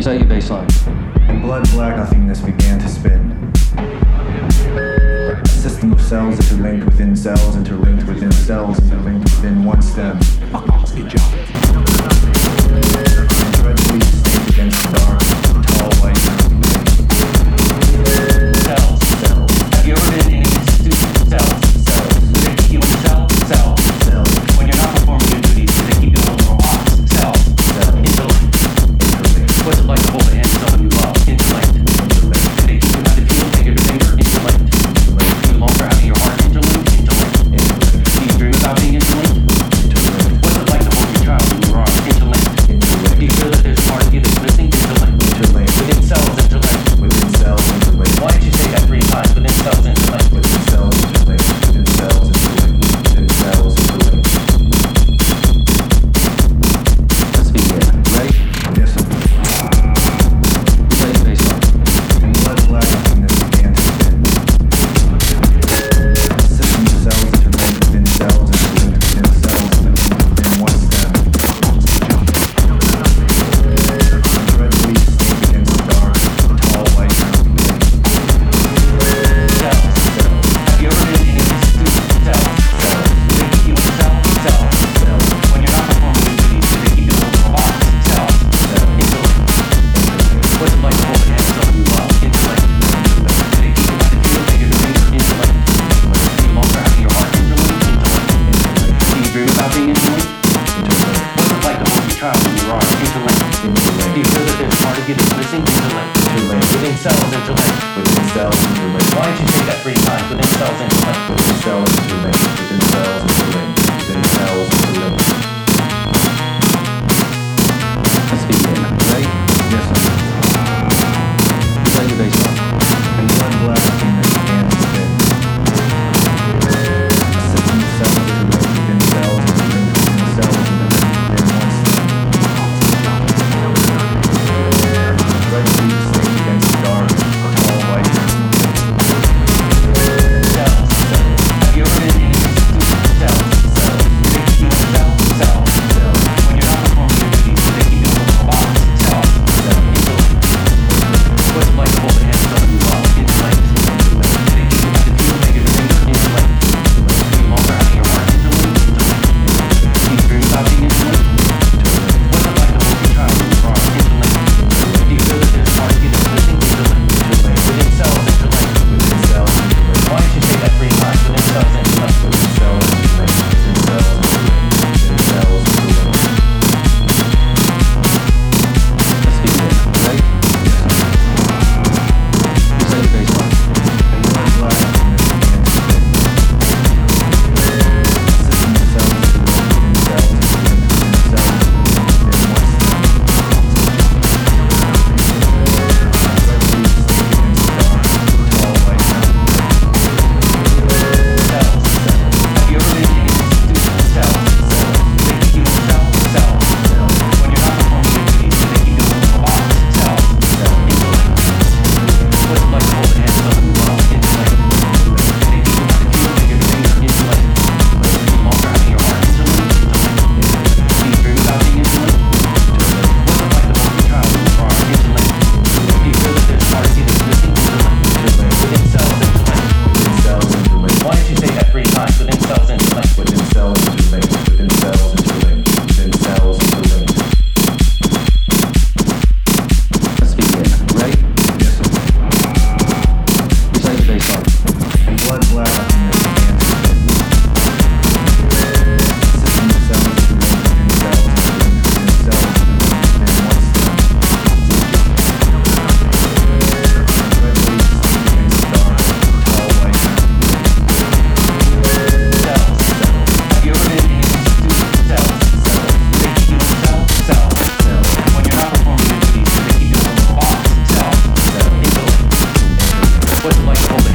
Reset your baseline. In blood black, I think this began to spin. A system of cells interlinked within cells, interlinked within cells, interlinked within one stem. Fuck off, good job. intellect, intellect, within cells, intellect, within cells, intellect. Why did you take that free time? Within cells, intellect, within cells, intellect.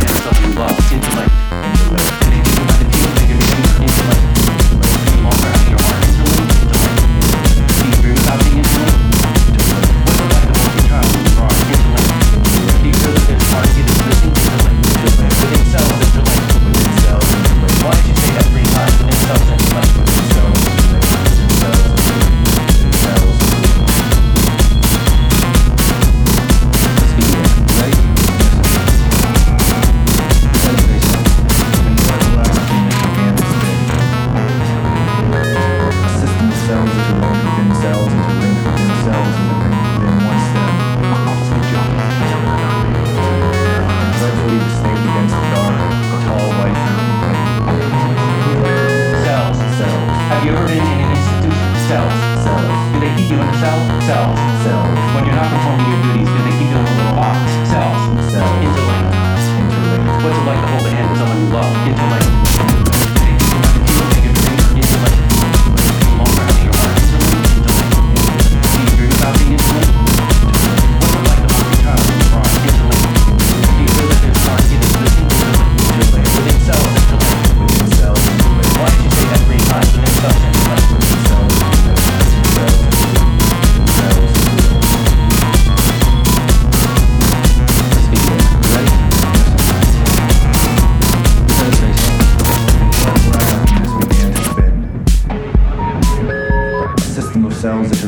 myself intellect, intellect. Love?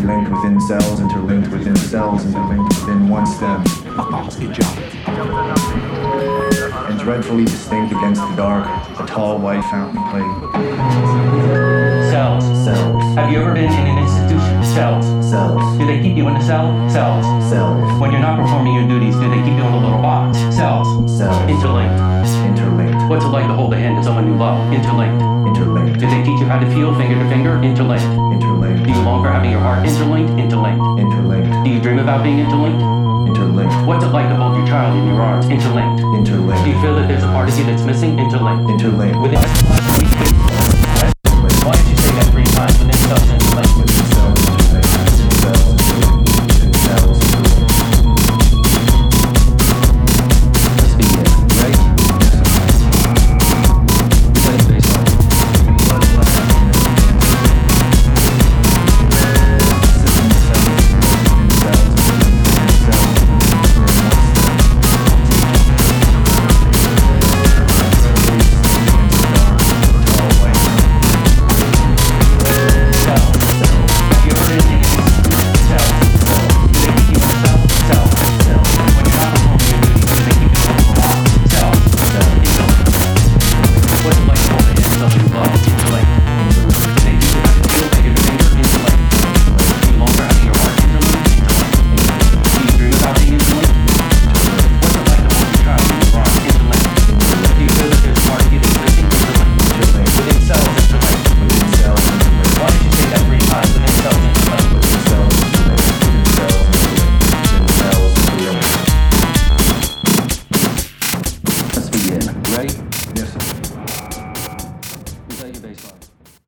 Interlinked within cells, interlinked within cells, interlinked within one stem. And dreadfully distinct against the dark, a tall white fountain played. Cells. Cells, Have you ever been in an institution? Cells. cells, Do they keep you in a cell? Cells. cells, When you're not performing your duties, do they keep you in a little box? Cells. cells, Interlinked. interlinked, What's it like to hold the hand of someone you love? Interlinked. Interlinked, Do they teach you how to feel finger to finger? Interlinked. interlinked, Do you long for having your heart interlinked? Interlinked. interlinked, Do you dream about being interlinked? interlinked, What's it like to hold your child in your arms? Interlinked. Interlinked. Do you feel that there's a part of you that's missing? Interlinked. interlinked, Within